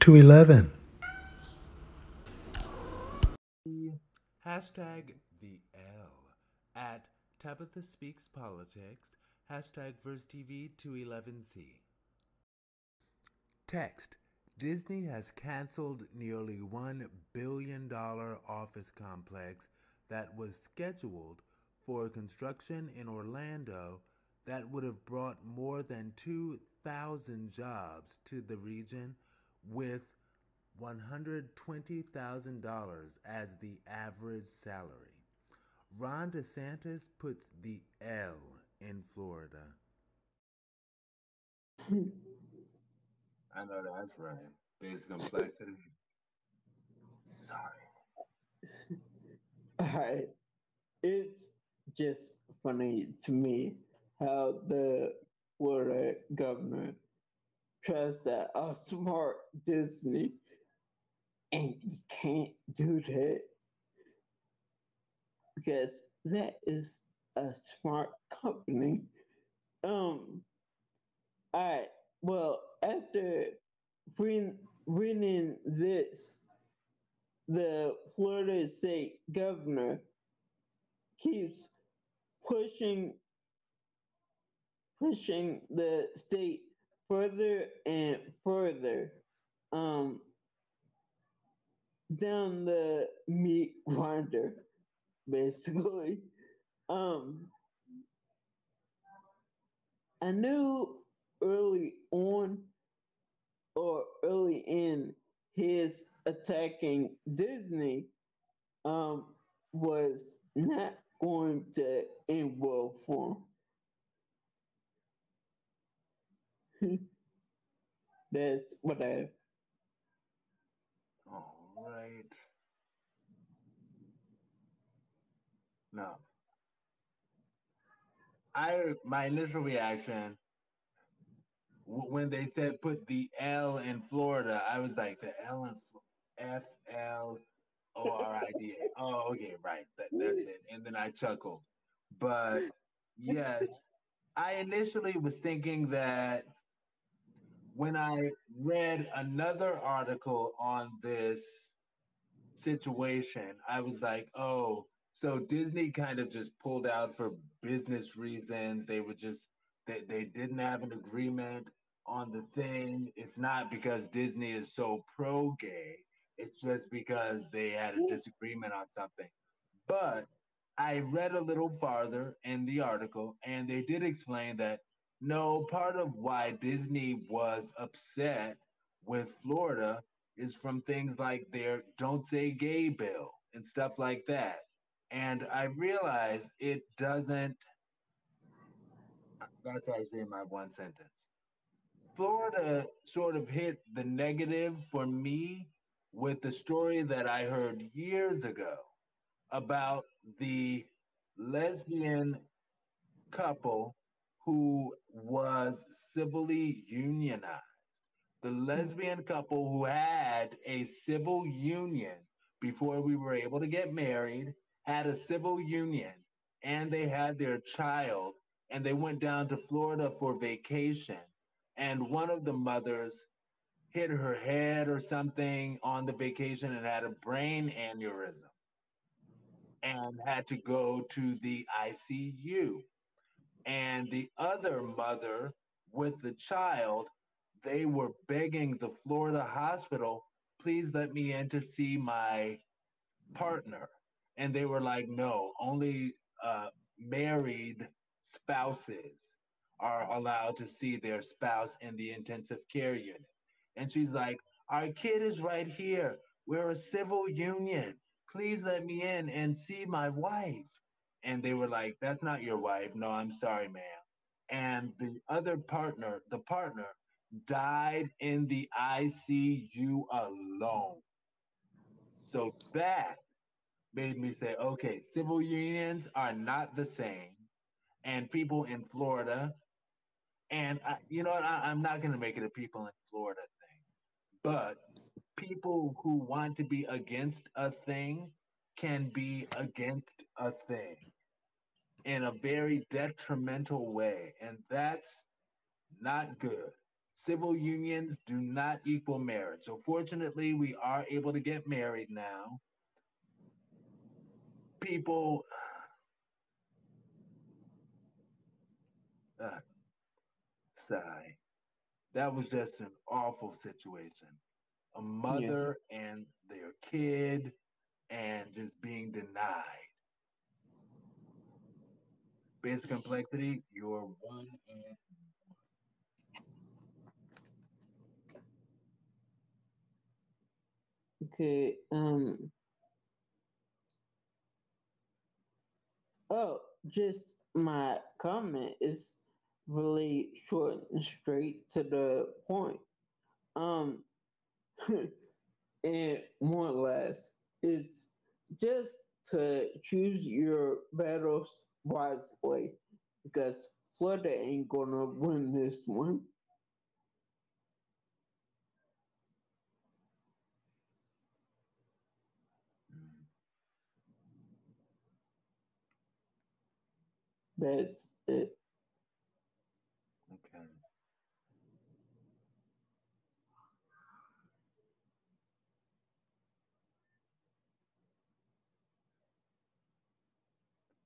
to 11. Hashtag the L at Tabitha Speaks Politics. Hashtag VersTEAv 211C. Text Disney has canceled nearly $1 billion office complex that was scheduled for construction in Orlando that would have brought more than 2,000 jobs to the region with $120,000 as the average salary. Ron DeSantis puts the L in Florida. I know that's right. Base complexity. Sorry. All right. It's just funny to me how the Florida governor tries to outsmart Disney and you can't do that because that is a smart company. Um, all right. Well, after reading, reading this, the Florida state governor keeps pushing pushing the state further and further um, down the meat grinder, basically. Um, I knew early on or early in his attacking Disney um, was not going to end well for him. That's what I. All right. No. I my initial reaction when they said put the L in Florida, I was like the L in F L O R I D A. Oh, okay, right. That, that's it. And then I chuckled. But yes, I initially was thinking that when I read another article on this situation, I was like, oh, so Disney kind of just pulled out for business reasons. They were just they, they didn't have an agreement on the thing. It's not because Disney is so pro gay. It's just because they had a disagreement on something. But I read a little farther in the article, and they did explain that no, part of why Disney was upset with Florida is from things like their don't say gay bill and stuff like that. And I realize it doesn't. That's actually my one sentence. Florida sort of hit the negative for me with the story that I heard years ago about the lesbian couple who was civilly unionized. The lesbian couple who had a civil union before we were able to get married had a civil union and they had their child and they went down to Florida for vacation. And one of the mothers hit her head or something on the vacation and had a brain aneurysm and had to go to the ICU. And the other mother with the child, they were begging the Florida hospital, please let me in to see my partner. And they were like, no, only uh, married spouses are allowed to see their spouse in the intensive care unit. And she's like, Our kid is right here. We're a civil union. Please let me in and see my wife. And they were like, That's not your wife. No, I'm sorry, ma'am. And the other partner, the partner, died in the ICU alone. So that made me say, okay, civil unions are not the same. And people in Florida, and I, you know what, I, I'm not going to make it a people in Florida thing, but people who want to be against a thing can be against a thing in a very detrimental way. And that's not good. civil unions do not equal marriage. So fortunately, we are able to get married now. People uh, sigh. That was just an awful situation. A mother yeah. and their kid and just being denied. Basic complexity, you're one and Okay, um Oh, just my comment is really short and straight to the point. Um and more or less is just to choose your battles wisely because Florida ain't gonna win this one. That's it. Okay.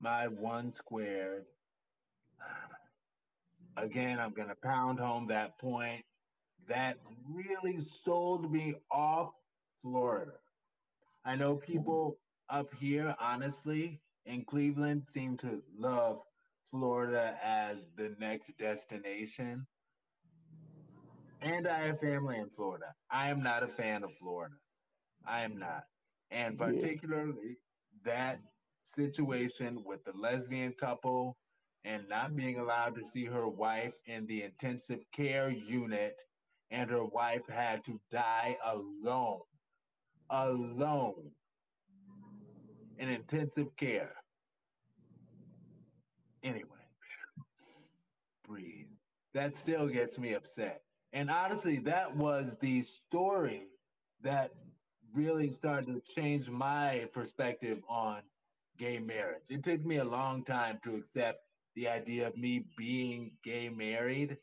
My one squared. Again, I'm going to pound home that point. That really sold me off Florida. I know people up here, honestly, in Cleveland seem to love Florida as the next destination. And I have family in Florida. I am not a fan of Florida. I am not. And particularly that situation with the lesbian couple and not being allowed to see her wife in the intensive care unit, and her wife had to die alone. Alone in intensive care. Anyway, breathe. That still gets me upset. And honestly, that was the story that really started to change my perspective on gay marriage. It took me a long time to accept the idea of me being gay married,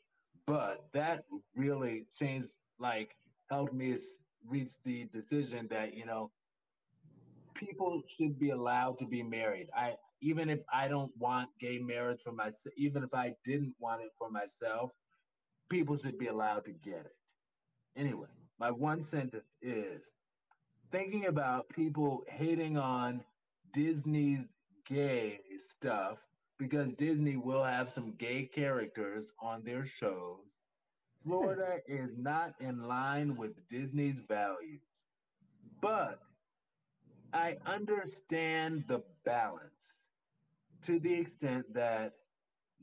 but that really changed, like, helped me reach the decision that, you know, people should be allowed to be married. I even if I don't want gay marriage for myself, even if I didn't want it for myself, people should be allowed to get it. Anyway, my one sentence is thinking about people hating on Disney's gay stuff because Disney will have some gay characters on their shows. Florida hmm. is not in line with Disney's values. But I understand the balance to the extent that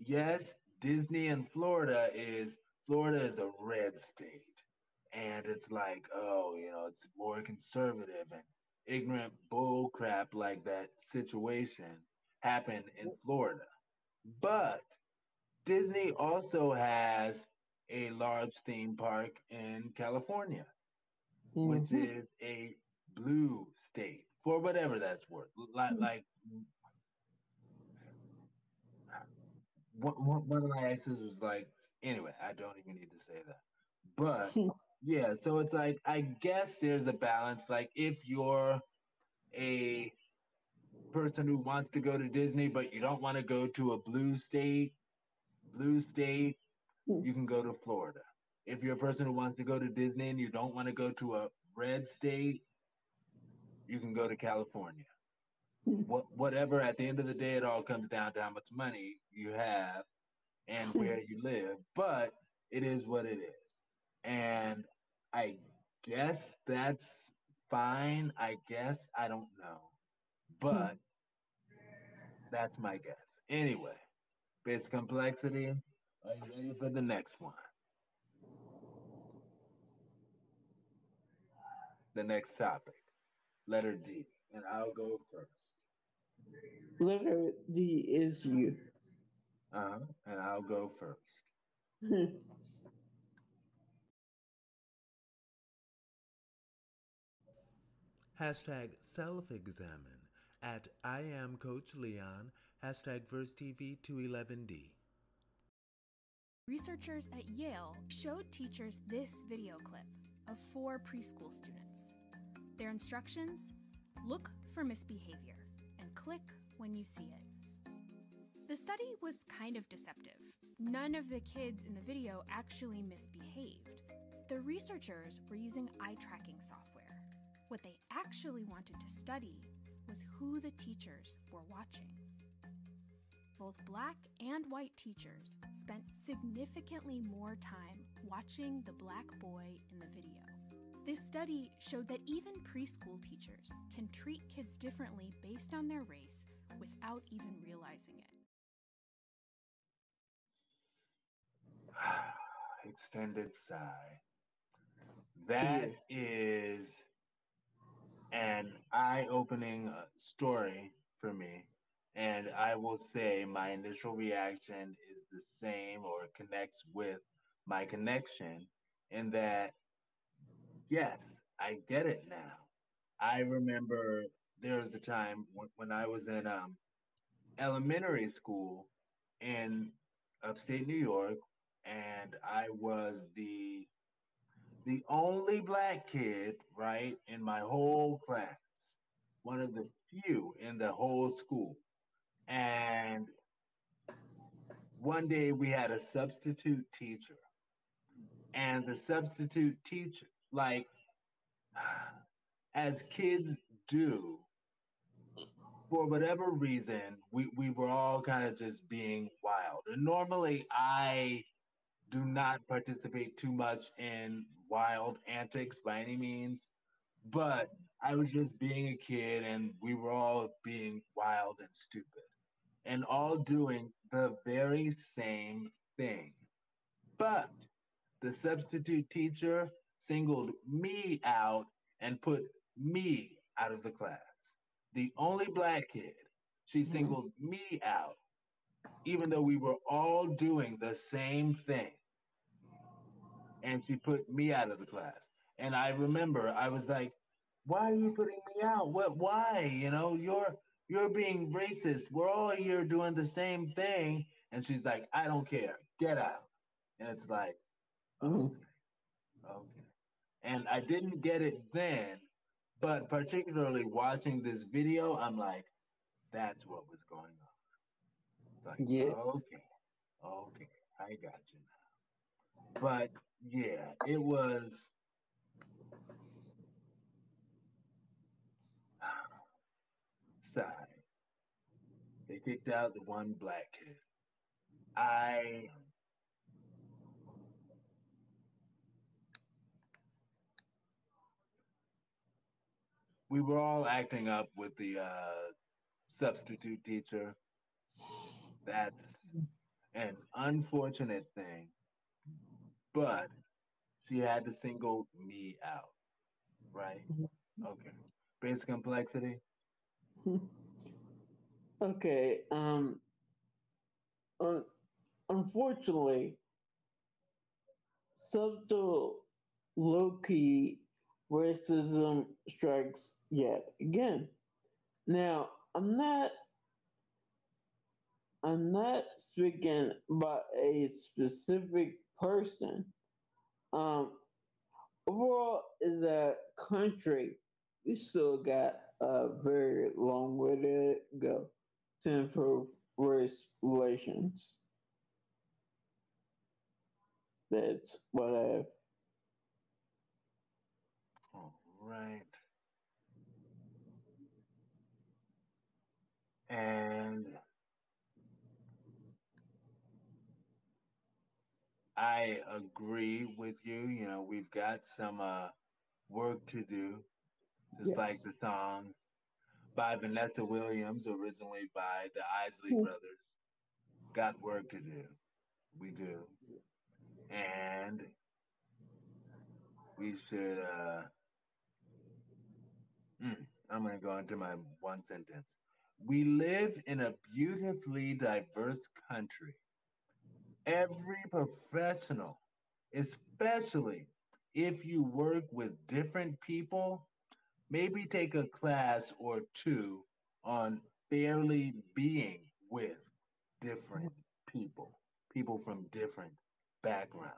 yes, Disney in Florida is Florida is a red state. And it's like, oh, you know, it's more conservative and ignorant bull crap like that situation happened in Florida. But Disney also has a large theme park in California, mm-hmm. which is a blue state for whatever that's worth. Like, mm-hmm. like one, one of my exes was like, anyway, I don't even need to say that. But yeah, so it's like, I guess there's a balance. Like, if you're a person who wants to go to Disney, but you don't want to go to a blue state, blue state, hmm. you can go to Florida. If you're a person who wants to go to Disney and you don't want to go to a red state, you can go to California. Hmm. What, whatever, at the end of the day, it all comes down to how much money you have and hmm. where you live. But it is what it is. And I guess that's fine. I guess. I don't know. But that's my guess. Anyway, base complexity. Are you ready for the next one? The next topic. Letter D, and I'll go first. Letter D is you. Uh huh. And I'll go first. Hashtag self examine at I am Coach Leon. Hashtag VersTEAv 211D. Researchers at Yale showed teachers this video clip of four preschool students. Their instructions look for misbehavior and click when you see it. The study was kind of deceptive. None of the kids in the video actually misbehaved. The researchers were using eye tracking software. What they actually wanted to study was who the teachers were watching. Both black and white teachers spent significantly more time watching the black boy in the video. This study showed that even preschool teachers can treat kids differently based on their race without even realizing it. Extended sigh. That is an eye opening uh, story for me. And I will say my initial reaction is the same or connects with my connection in that, yes, I get it now. I remember there was a time when, when I was in um, elementary school in upstate New York, and I was the the only black kid, right, in my whole class, one of the few in the whole school. And one day we had a substitute teacher. And the substitute teacher, like, as kids do, for whatever reason, we, we were all kind of just being wild. And normally I do not participate too much in wild antics by any means, but I was just being a kid and we were all being wild and stupid and all doing the very same thing. But the substitute teacher singled me out and put me out of the class. The only black kid, she mm-hmm. singled mm-hmm. me out, even though we were all doing the same thing. And she put me out of the class. And I remember I was like, why are you putting me out? What why? You know, you're you're being racist. We're all here doing the same thing. And she's like, I don't care. Get out. And it's like, mm-hmm. okay. okay. And I didn't get it then, but particularly watching this video, I'm like, that's what was going on. Like, yeah. Okay. Okay. I got you now. But yeah, it was side. They kicked out the one black kid. I we were all acting up with the uh, substitute teacher. That's an unfortunate thing, but she had to single me out, right? Mm-hmm. Okay. Basic complexity. okay. Um. Un- unfortunately, subtle low key racism strikes yet again. Now, I'm not. I'm not speaking about a specific person. Um, overall, is a country. We still got a very long way to go to improve race relations. That's what I have. All right. And I agree with you. You know, we've got some uh, work to do just yes. like the song by Vanessa Williams, originally by the Isley mm-hmm. Brothers. Got work to do. We do. And we should, uh, mm, I'm going to go into my one sentence. We live in a beautifully diverse country. Every professional, especially if you work with different people, maybe take a class or two on fairly being with different people, people from different backgrounds.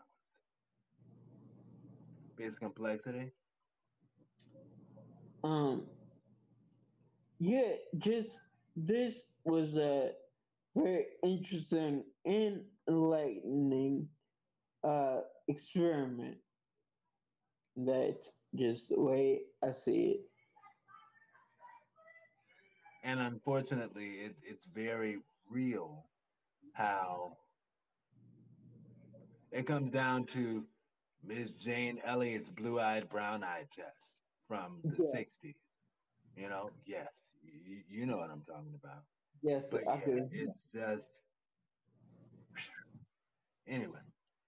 Basic complexity. Um. Yeah, just this was a very interesting and enlightening uh, experiment. That's just the way I see it. And unfortunately, it, it's very real how it comes down to Miss Jane Elliott's blue eyed, brown eyed chest from the yes. 60s. You know, yes, you, you know what I'm talking about. Yes, but I yeah, do. It's just anyway.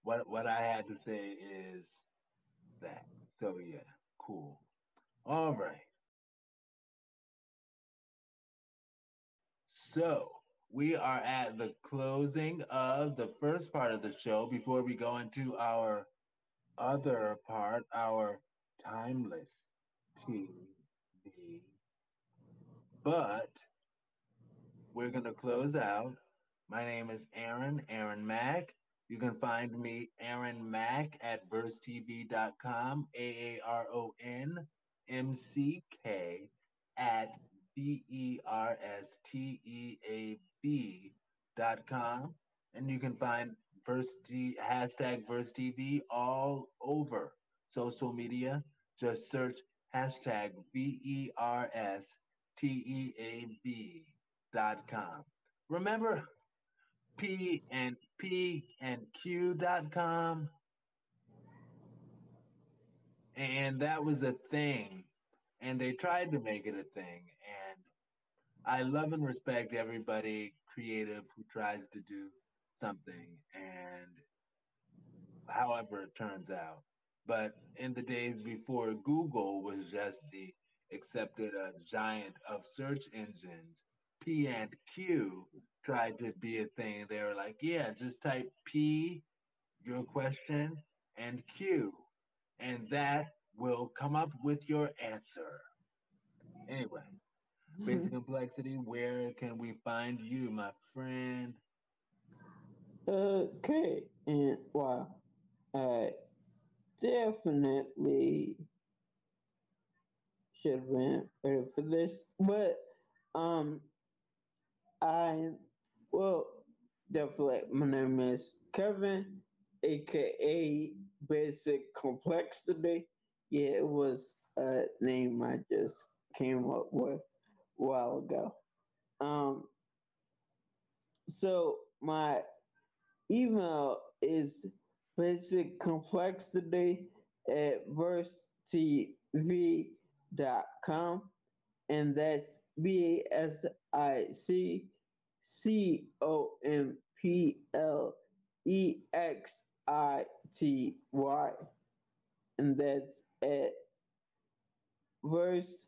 What what I had to say is that. So yeah, cool. All right. So we are at the closing of the first part of the show before we go into our other part, our timeless TV. But we're going to close out. My name is Aaron, Aaron Mck. You can find me, Aaron Mck, at VersTEAv.com, A A R O N M C K, at B E R S T E A B dot com. And you can find Verse T, hashtag VersTEAv all over social media. Just search hashtag V E R S T E A V dot com. Remember P and P and that was a thing. And they tried to make it a thing. And I love and respect everybody creative who tries to do something and however it turns out. But in the days before Google was just the accepted giant of search engines, P and Q tried to be a thing. They were like, yeah, just type P, your question, and Q, and that will come up with your answer. Anyway, mm-hmm. basic complexity, where can we find you, my friend? Okay, and wow, I definitely should have been ready for this, but um, I well definitely. My name is Kevin, aka Basic Complexity. Yeah, it was a name I just came up with a while ago. Um, so my email is basic complexity at VersTEAv.com and that's B A S I C O M P L E X I T Y. And that's at verse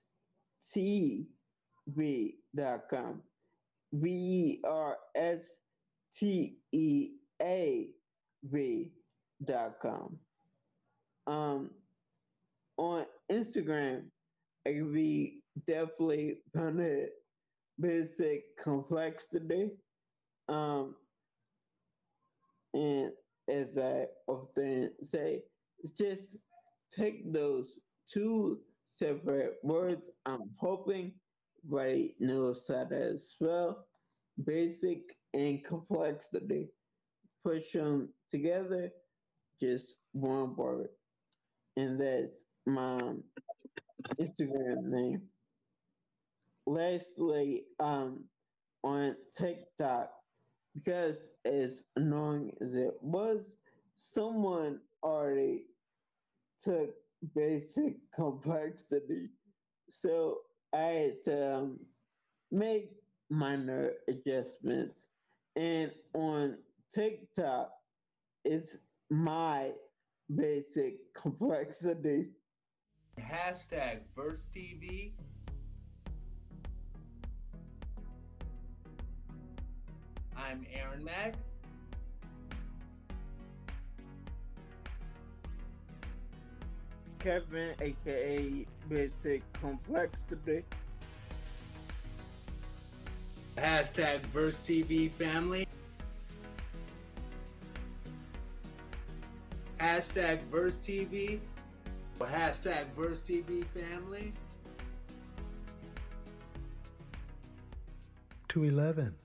TV.com. V E R S T E A V.com. Um, on Instagram, I can be definitely found it basic complexity. Um, and as I often say, just take those two separate words. I'm hoping right knows how to spell basic and complexity. Push them together, just one word. And that's my Instagram name lastly, um, on TikTok, because as annoying as it was, someone already took basic complexity. So I had to um, make minor adjustments. And on TikTok, it's my basic complexity. Hashtag VersTEAv I'm Aaron Mck. Kevin, aka Basic Complexity. Hashtag VersTEAv family. hashtag VersTEAv or hashtag VersTEAv family. To 11.